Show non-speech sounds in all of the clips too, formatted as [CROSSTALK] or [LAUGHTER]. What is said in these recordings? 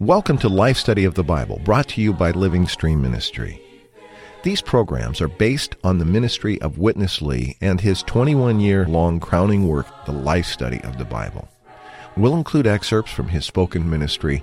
Welcome to Life Study of the Bible, brought to you by Living Stream Ministry. These programs are based on the ministry of Witness Lee and his 21 year long crowning work, The Life Study of the Bible. We'll include excerpts from his spoken ministry,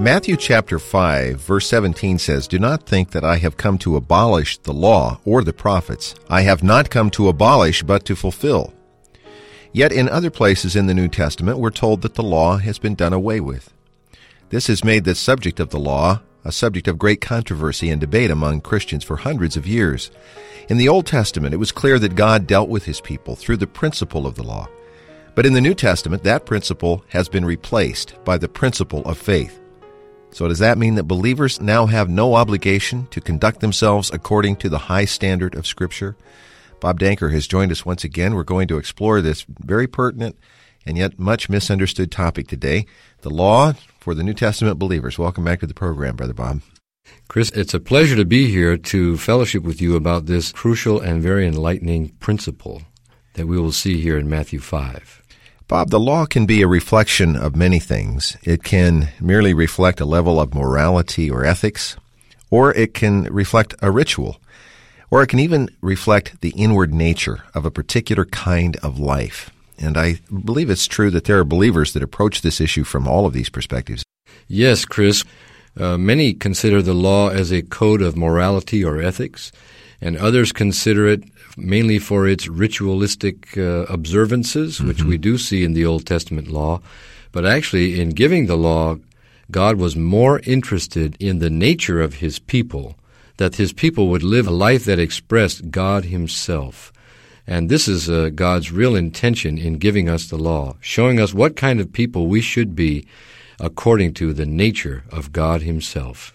Matthew chapter 5 verse 17 says, Do not think that I have come to abolish the law or the prophets. I have not come to abolish, but to fulfill. Yet in other places in the New Testament, we're told that the law has been done away with. This has made the subject of the law a subject of great controversy and debate among Christians for hundreds of years. In the Old Testament, it was clear that God dealt with his people through the principle of the law. But in the New Testament, that principle has been replaced by the principle of faith. So does that mean that believers now have no obligation to conduct themselves according to the high standard of Scripture? Bob Danker has joined us once again. We're going to explore this very pertinent and yet much misunderstood topic today the law for the New Testament believers. Welcome back to the program, Brother Bob. Chris, it's a pleasure to be here to fellowship with you about this crucial and very enlightening principle that we will see here in Matthew 5. Bob, the law can be a reflection of many things. It can merely reflect a level of morality or ethics, or it can reflect a ritual, or it can even reflect the inward nature of a particular kind of life. And I believe it's true that there are believers that approach this issue from all of these perspectives. Yes, Chris. Uh, many consider the law as a code of morality or ethics, and others consider it mainly for its ritualistic uh, observances, mm-hmm. which we do see in the Old Testament law. But actually, in giving the law, God was more interested in the nature of his people, that his people would live a life that expressed God himself. And this is uh, God's real intention in giving us the law, showing us what kind of people we should be according to the nature of God himself.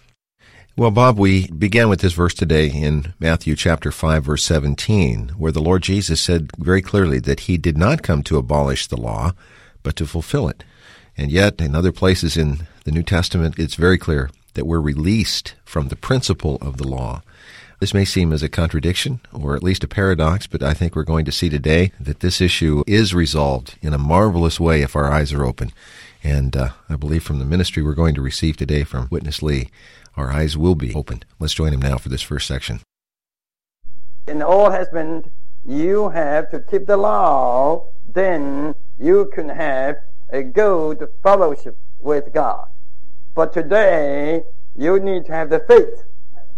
Well, Bob, we began with this verse today in Matthew chapter 5 verse 17, where the Lord Jesus said very clearly that he did not come to abolish the law, but to fulfill it. And yet, in other places in the New Testament, it's very clear that we're released from the principle of the law. This may seem as a contradiction or at least a paradox, but I think we're going to see today that this issue is resolved in a marvelous way if our eyes are open. And uh, I believe from the ministry we're going to receive today from Witness Lee, our eyes will be opened. Let's join him now for this first section. In the Old Testament, you have to keep the law, then you can have a good fellowship with God. But today, you need to have the faith.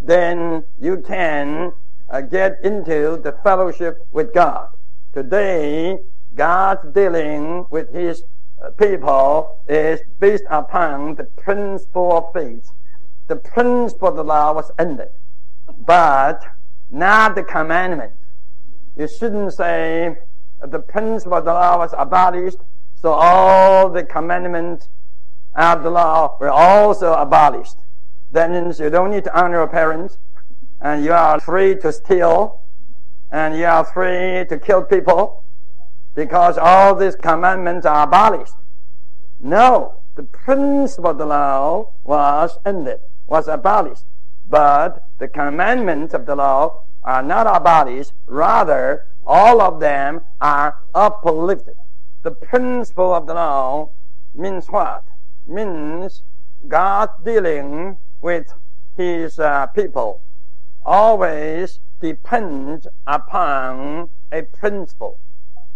Then you can uh, get into the fellowship with God. Today, God's dealing with His uh, people is based upon the principle of faith the principle of the law was ended, but not the commandment. You shouldn't say the principle of the law was abolished, so all the commandments of the law were also abolished. That means you don't need to honor your parents, and you are free to steal, and you are free to kill people, because all these commandments are abolished. No, the principle of the law was ended was abolished. But the commandments of the law are not abolished. Rather, all of them are uplifted. The principle of the law means what? Means God dealing with his uh, people always depends upon a principle.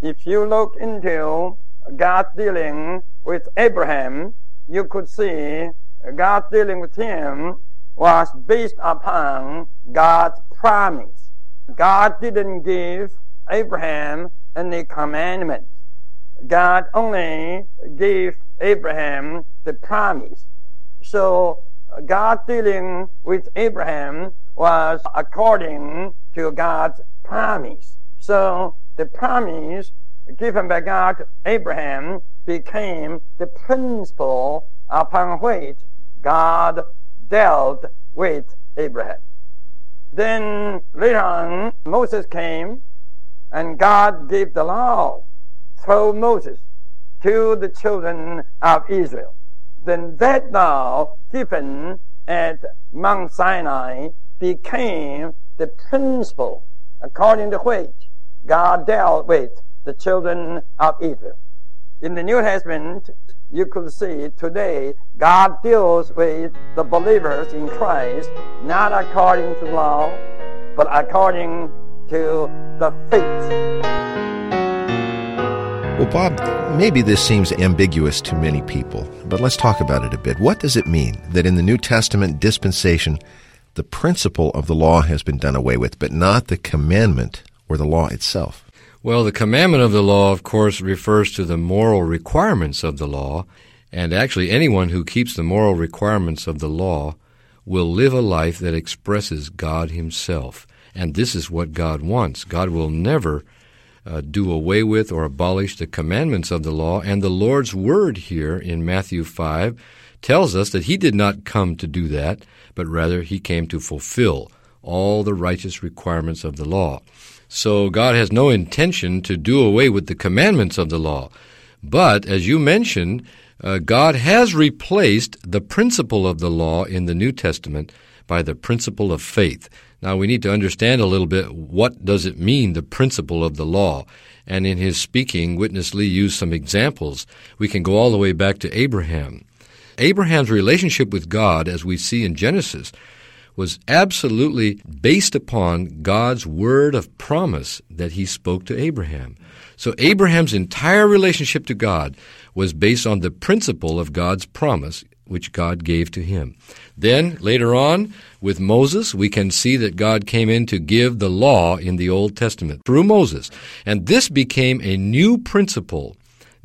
If you look into God dealing with Abraham, you could see God dealing with him was based upon God's promise. God didn't give Abraham any commandments. God only gave Abraham the promise. So God dealing with Abraham was according to God's promise. So the promise given by God to Abraham became the principle upon which God dealt with Abraham. Then later on, Moses came and God gave the law through Moses to the children of Israel. Then that law given at Mount Sinai became the principle according to which God dealt with the children of Israel. In the New Testament, you could see today God deals with the believers in Christ not according to law, but according to the faith. Well, Bob, maybe this seems ambiguous to many people, but let's talk about it a bit. What does it mean that in the New Testament dispensation, the principle of the law has been done away with, but not the commandment or the law itself? Well, the commandment of the law, of course, refers to the moral requirements of the law, and actually anyone who keeps the moral requirements of the law will live a life that expresses God Himself. And this is what God wants. God will never uh, do away with or abolish the commandments of the law, and the Lord's word here in Matthew 5 tells us that He did not come to do that, but rather He came to fulfill all the righteous requirements of the law. So God has no intention to do away with the commandments of the law. But, as you mentioned, uh, God has replaced the principle of the law in the New Testament by the principle of faith. Now we need to understand a little bit what does it mean, the principle of the law. And in his speaking, Witness Lee used some examples. We can go all the way back to Abraham. Abraham's relationship with God, as we see in Genesis, was absolutely based upon God's word of promise that he spoke to Abraham. So Abraham's entire relationship to God was based on the principle of God's promise which God gave to him. Then, later on, with Moses, we can see that God came in to give the law in the Old Testament through Moses. And this became a new principle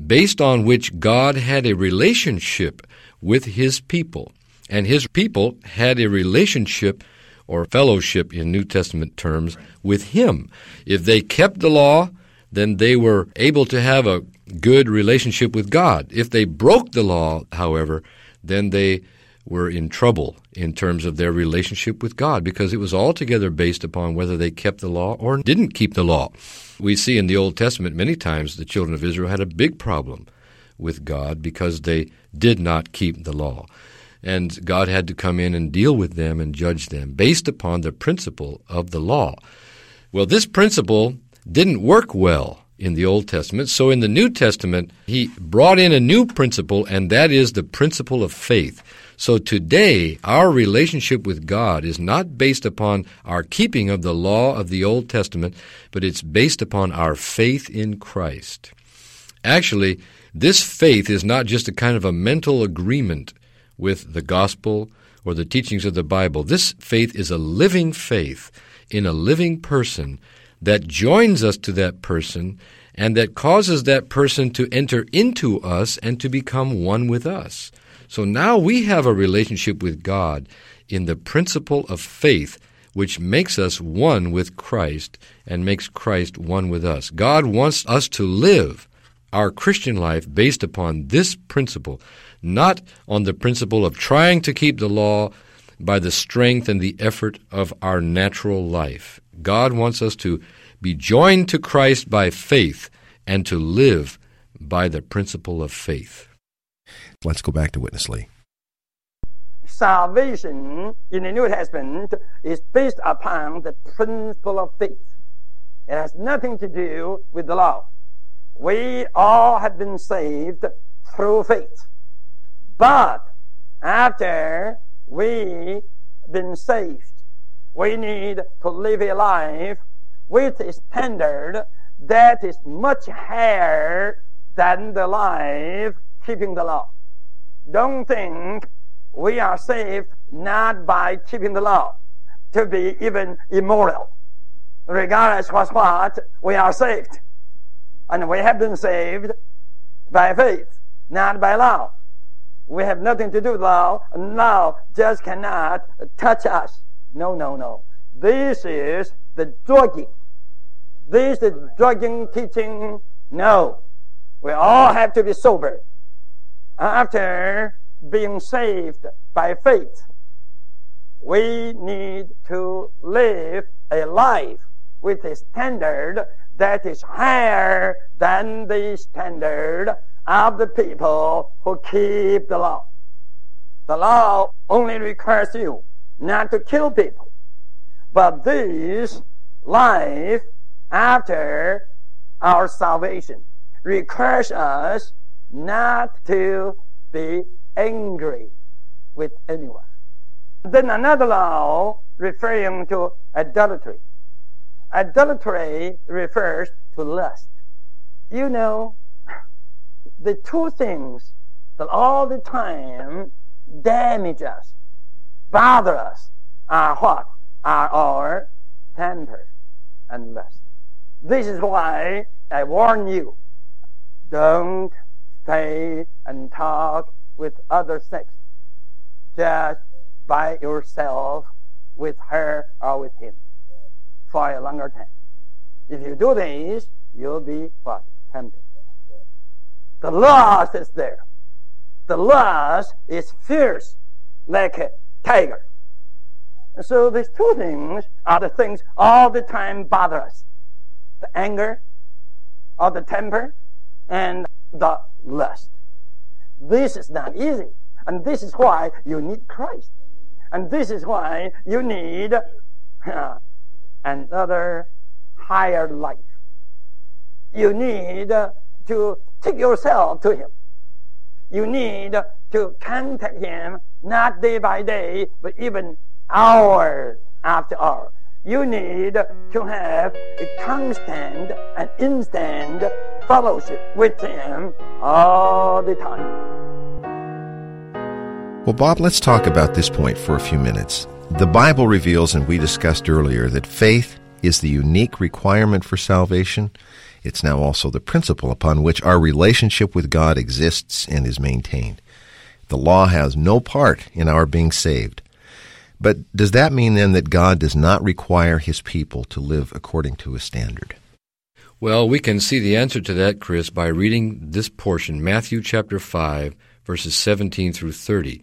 based on which God had a relationship with his people. And his people had a relationship or fellowship in New Testament terms with him. If they kept the law, then they were able to have a good relationship with God. If they broke the law, however, then they were in trouble in terms of their relationship with God because it was altogether based upon whether they kept the law or didn't keep the law. We see in the Old Testament many times the children of Israel had a big problem with God because they did not keep the law and God had to come in and deal with them and judge them based upon the principle of the law. Well, this principle didn't work well in the Old Testament, so in the New Testament, he brought in a new principle, and that is the principle of faith. So today, our relationship with God is not based upon our keeping of the law of the Old Testament, but it's based upon our faith in Christ. Actually, this faith is not just a kind of a mental agreement with the gospel or the teachings of the Bible. This faith is a living faith in a living person that joins us to that person and that causes that person to enter into us and to become one with us. So now we have a relationship with God in the principle of faith, which makes us one with Christ and makes Christ one with us. God wants us to live our Christian life based upon this principle not on the principle of trying to keep the law by the strength and the effort of our natural life. God wants us to be joined to Christ by faith and to live by the principle of faith. Let's go back to Witness Lee. Salvation in the New Testament is based upon the principle of faith. It has nothing to do with the law. We all have been saved through faith. But after we've been saved, we need to live a life with a standard that is much higher than the life keeping the law. Don't think we are saved not by keeping the law to be even immoral. Regardless of what, we are saved. And we have been saved by faith, not by law. We have nothing to do law. Law just cannot touch us. No, no, no. This is the drugging. This is the drugging teaching. No. We all have to be sober. After being saved by faith, we need to live a life with a standard that is higher than the standard of the people who keep the law. The law only requires you not to kill people. But this life after our salvation requires us not to be angry with anyone. Then another law referring to adultery. Adultery refers to lust. You know, the two things that all the time damage us, bother us, are what? Are our temper and lust. This is why I warn you, don't stay and talk with other sex just by yourself with her or with him for a longer time. If you do this, you'll be what? Tempted. The lust is there. The lust is fierce like a tiger. So these two things are the things all the time bother us. The anger, or the temper, and the lust. This is not easy. And this is why you need Christ. And this is why you need another higher life. You need to take yourself to Him. You need to contact Him not day by day, but even hour after hour. You need to have a constant and instant fellowship with Him all the time. Well, Bob, let's talk about this point for a few minutes. The Bible reveals, and we discussed earlier, that faith is the unique requirement for salvation. It's now also the principle upon which our relationship with God exists and is maintained. The law has no part in our being saved. But does that mean then that God does not require his people to live according to a standard? Well, we can see the answer to that, Chris, by reading this portion, Matthew chapter 5, verses 17 through 30.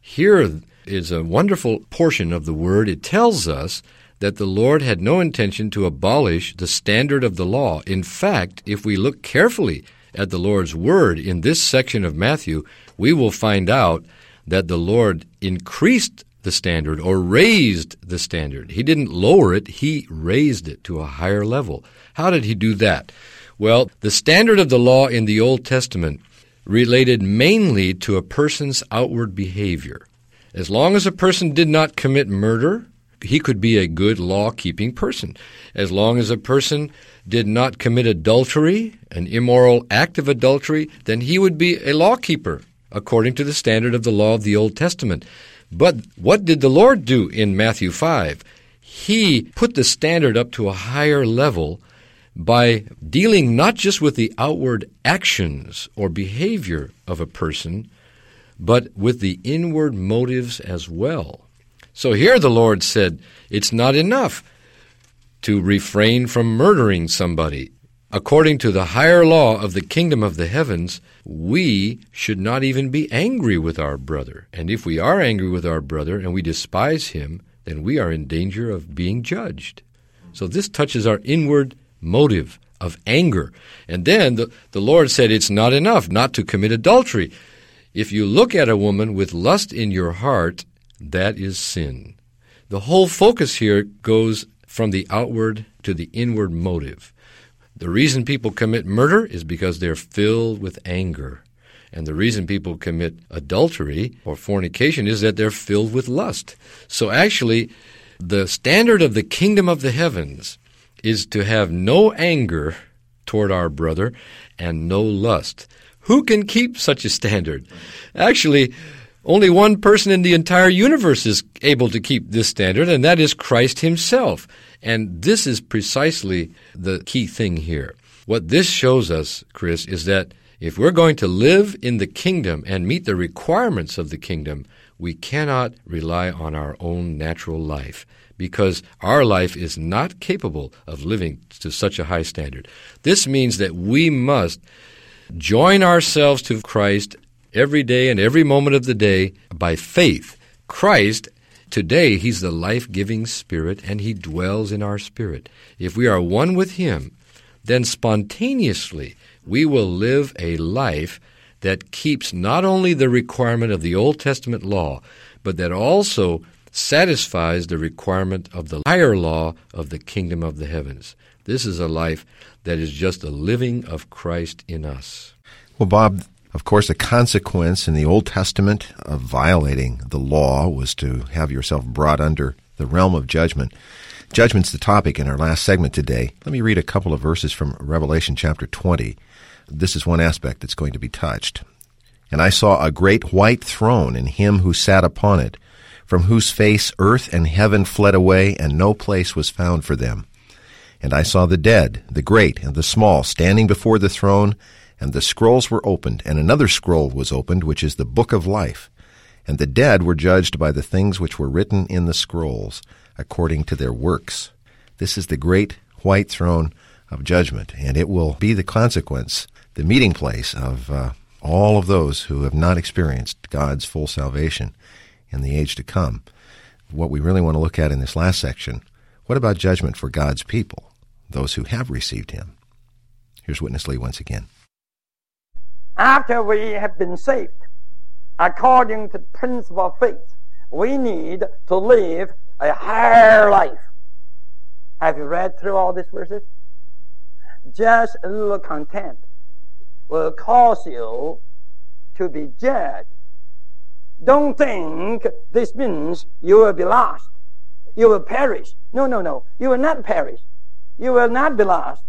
Here is a wonderful portion of the word. It tells us that the Lord had no intention to abolish the standard of the law. In fact, if we look carefully at the Lord's word in this section of Matthew, we will find out that the Lord increased the standard or raised the standard. He didn't lower it, he raised it to a higher level. How did he do that? Well, the standard of the law in the Old Testament related mainly to a person's outward behavior. As long as a person did not commit murder, he could be a good law keeping person. As long as a person did not commit adultery, an immoral act of adultery, then he would be a law keeper according to the standard of the law of the Old Testament. But what did the Lord do in Matthew 5? He put the standard up to a higher level by dealing not just with the outward actions or behavior of a person, but with the inward motives as well. So here the Lord said, it's not enough to refrain from murdering somebody. According to the higher law of the kingdom of the heavens, we should not even be angry with our brother. And if we are angry with our brother and we despise him, then we are in danger of being judged. So this touches our inward motive of anger. And then the, the Lord said it's not enough not to commit adultery. If you look at a woman with lust in your heart, that is sin. The whole focus here goes from the outward to the inward motive. The reason people commit murder is because they're filled with anger. And the reason people commit adultery or fornication is that they're filled with lust. So actually, the standard of the kingdom of the heavens is to have no anger toward our brother and no lust. Who can keep such a standard? Actually, only one person in the entire universe is able to keep this standard, and that is Christ himself. And this is precisely the key thing here. What this shows us, Chris, is that If we're going to live in the kingdom and meet the requirements of the kingdom, we cannot rely on our own natural life because our life is not capable of living to such a high standard. This means that we must join ourselves to Christ every day and every moment of the day by faith. Christ, today, He's the life giving Spirit and He dwells in our spirit. If we are one with Him, then spontaneously we will live a life that keeps not only the requirement of the Old Testament law, but that also satisfies the requirement of the higher law of the kingdom of the heavens. This is a life that is just a living of Christ in us. Well, Bob, of course, a consequence in the Old Testament of violating the law was to have yourself brought under the realm of judgment. Judgment's the topic in our last segment today. Let me read a couple of verses from Revelation chapter 20. This is one aspect that's going to be touched. And I saw a great white throne and him who sat upon it, from whose face earth and heaven fled away, and no place was found for them. And I saw the dead, the great and the small, standing before the throne, and the scrolls were opened, and another scroll was opened, which is the book of life. And the dead were judged by the things which were written in the scrolls, according to their works. This is the great white throne of judgment, and it will be the consequence, the meeting place of uh, all of those who have not experienced God's full salvation in the age to come. What we really want to look at in this last section what about judgment for God's people, those who have received Him? Here's Witness Lee once again. After we have been saved, according to the principle of faith, we need to live a higher life. Have you read through all these verses? Just a little content will cause you to be judged. Don't think this means you will be lost. You will perish. No, no, no. You will not perish. You will not be lost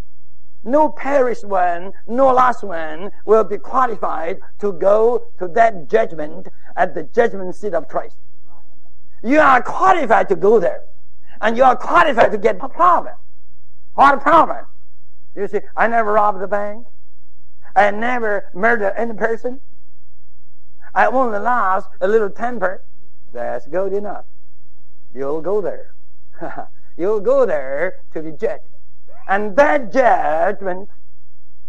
no perished one, no last one will be qualified to go to that judgment at the judgment seat of Christ. You are qualified to go there. And you are qualified to get promise. What promise? You see, I never robbed the bank. I never murdered any person. I only lost a little temper. That's good enough. You'll go there. [LAUGHS] You'll go there to be judged. And that judgment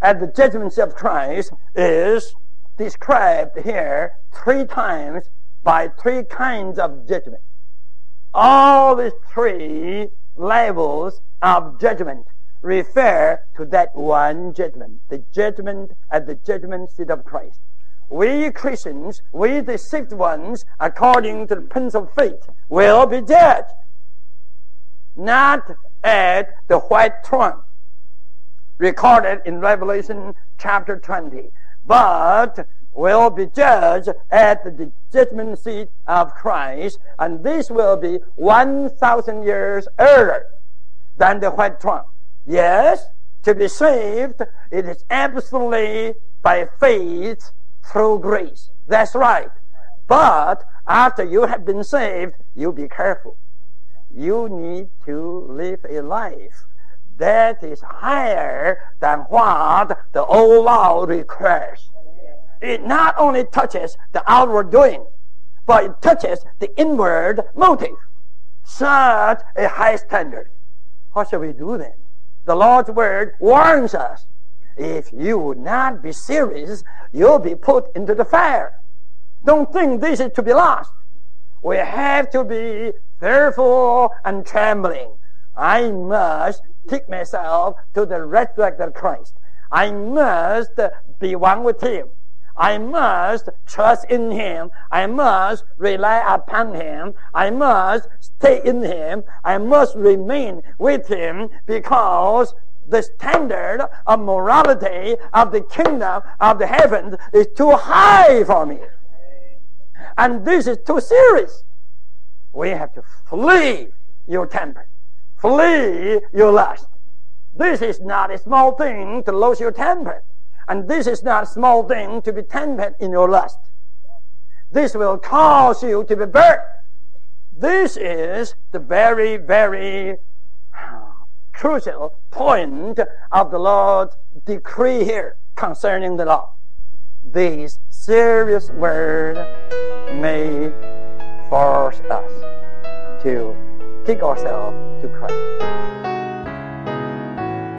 at the judgment seat of Christ is described here three times by three kinds of judgment. All these three levels of judgment refer to that one judgment, the judgment at the judgment seat of Christ. We Christians, we the saved ones, according to the principle of faith, will be judged. Not at the white throne recorded in Revelation chapter 20, but will be judged at the judgment seat of Christ, and this will be 1,000 years earlier than the white throne. Yes, to be saved, it is absolutely by faith through grace. That's right. But after you have been saved, you be careful you need to live a life that is higher than what the old law requires. It not only touches the outward doing, but it touches the inward motive. Such a high standard. What shall we do then? The Lord's word warns us. If you would not be serious, you'll be put into the fire. Don't think this is to be lost. We have to be fearful and trembling. I must take myself to the resurrected Christ. I must be one with Him. I must trust in Him. I must rely upon Him. I must stay in Him. I must remain with Him because the standard of morality of the kingdom of the heavens is too high for me. And this is too serious we have to flee your temper, flee your lust. This is not a small thing to lose your temper. And this is not a small thing to be tempered in your lust. This will cause you to be burnt. This is the very, very [SIGHS] crucial point of the Lord's decree here concerning the law. This serious words may force us to take ourselves to Christ.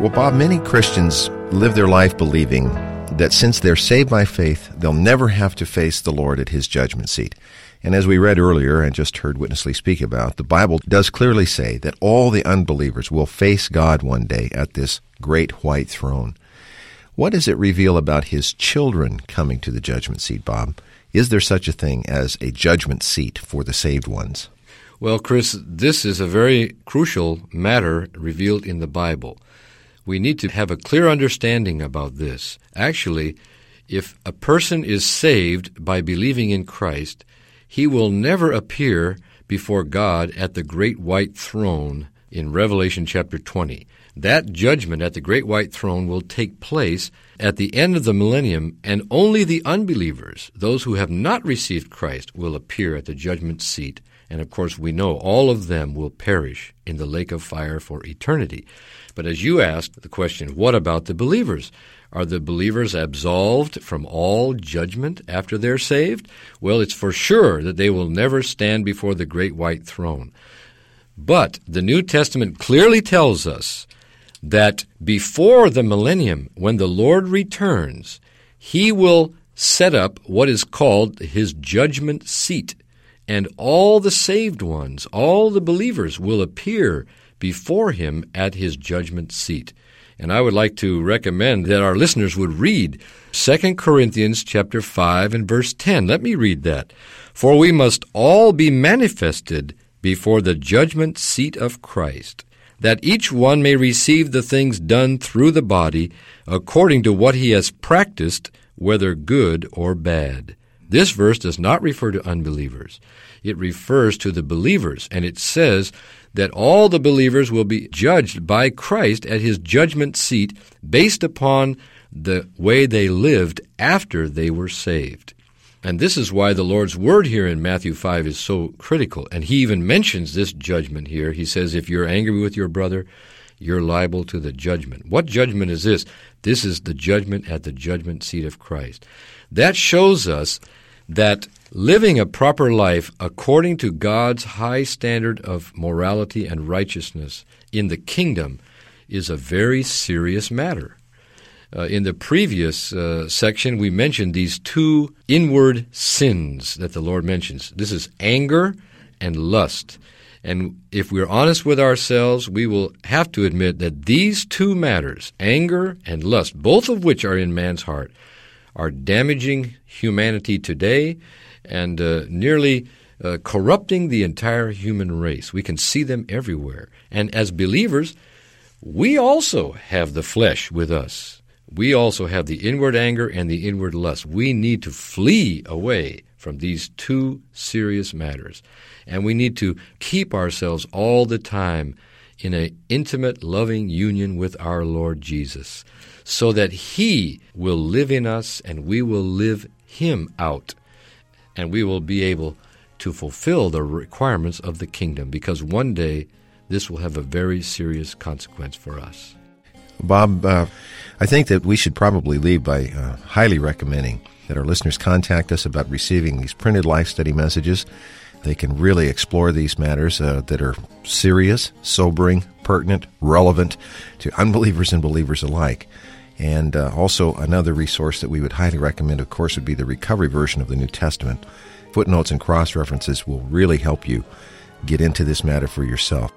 Well, Bob, many Christians live their life believing that since they're saved by faith, they'll never have to face the Lord at his judgment seat. And as we read earlier and just heard Witness Lee speak about, the Bible does clearly say that all the unbelievers will face God one day at this great white throne. What does it reveal about his children coming to the judgment seat, Bob? Is there such a thing as a judgment seat for the saved ones? Well, Chris, this is a very crucial matter revealed in the Bible. We need to have a clear understanding about this. Actually, if a person is saved by believing in Christ, he will never appear before God at the great white throne in Revelation chapter 20. That judgment at the great white throne will take place at the end of the millennium, and only the unbelievers, those who have not received Christ, will appear at the judgment seat. And of course, we know all of them will perish in the lake of fire for eternity. But as you asked the question, what about the believers? Are the believers absolved from all judgment after they're saved? Well, it's for sure that they will never stand before the great white throne. But the New Testament clearly tells us that before the millennium, when the Lord returns, he will set up what is called his judgment seat, and all the saved ones, all the believers, will appear before him at his judgment seat. And I would like to recommend that our listeners would read 2 Corinthians chapter 5 and verse 10. Let me read that. For we must all be manifested before the judgment seat of Christ that each one may receive the things done through the body according to what he has practiced, whether good or bad. This verse does not refer to unbelievers. It refers to the believers, and it says that all the believers will be judged by Christ at his judgment seat based upon the way they lived after they were saved. And this is why the Lord's word here in Matthew 5 is so critical. And he even mentions this judgment here. He says, if you're angry with your brother, you're liable to the judgment. What judgment is this? This is the judgment at the judgment seat of Christ. That shows us that living a proper life according to God's high standard of morality and righteousness in the kingdom is a very serious matter. Uh, in the previous uh, section, we mentioned these two inward sins that the Lord mentions. This is anger and lust. And if we're honest with ourselves, we will have to admit that these two matters, anger and lust, both of which are in man's heart, are damaging humanity today and uh, nearly uh, corrupting the entire human race. We can see them everywhere. And as believers, we also have the flesh with us we also have the inward anger and the inward lust. We need to flee away from these two serious matters. And we need to keep ourselves all the time in an intimate, loving union with our Lord Jesus, so that He will live in us and we will live Him out. And we will be able to fulfill the requirements of the kingdom, because one day this will have a very serious consequence for us. Bob, uh, I think that we should probably leave by uh, highly recommending that our listeners contact us about receiving these printed life study messages. They can really explore these matters uh, that are serious, sobering, pertinent, relevant to unbelievers and believers alike. And uh, also, another resource that we would highly recommend, of course, would be the recovery version of the New Testament. Footnotes and cross references will really help you get into this matter for yourself.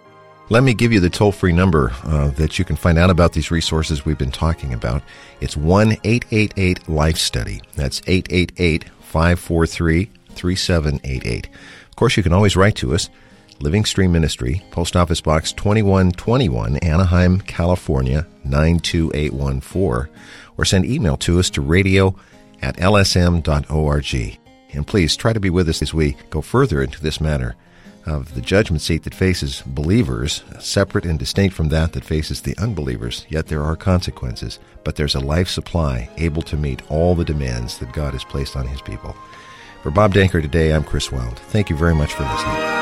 Let me give you the toll free number uh, that you can find out about these resources we've been talking about. It's 1 888 Life Study. That's 888 543 3788. Of course, you can always write to us. Living Stream Ministry, Post Office Box 2121, Anaheim, California 92814, or send email to us to radio at lsm.org. And please try to be with us as we go further into this matter of the judgment seat that faces believers, separate and distinct from that that faces the unbelievers, yet there are consequences. But there's a life supply able to meet all the demands that God has placed on his people. For Bob Danker today, I'm Chris Wild. Thank you very much for listening.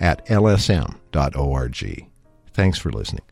at lsm.org. Thanks for listening.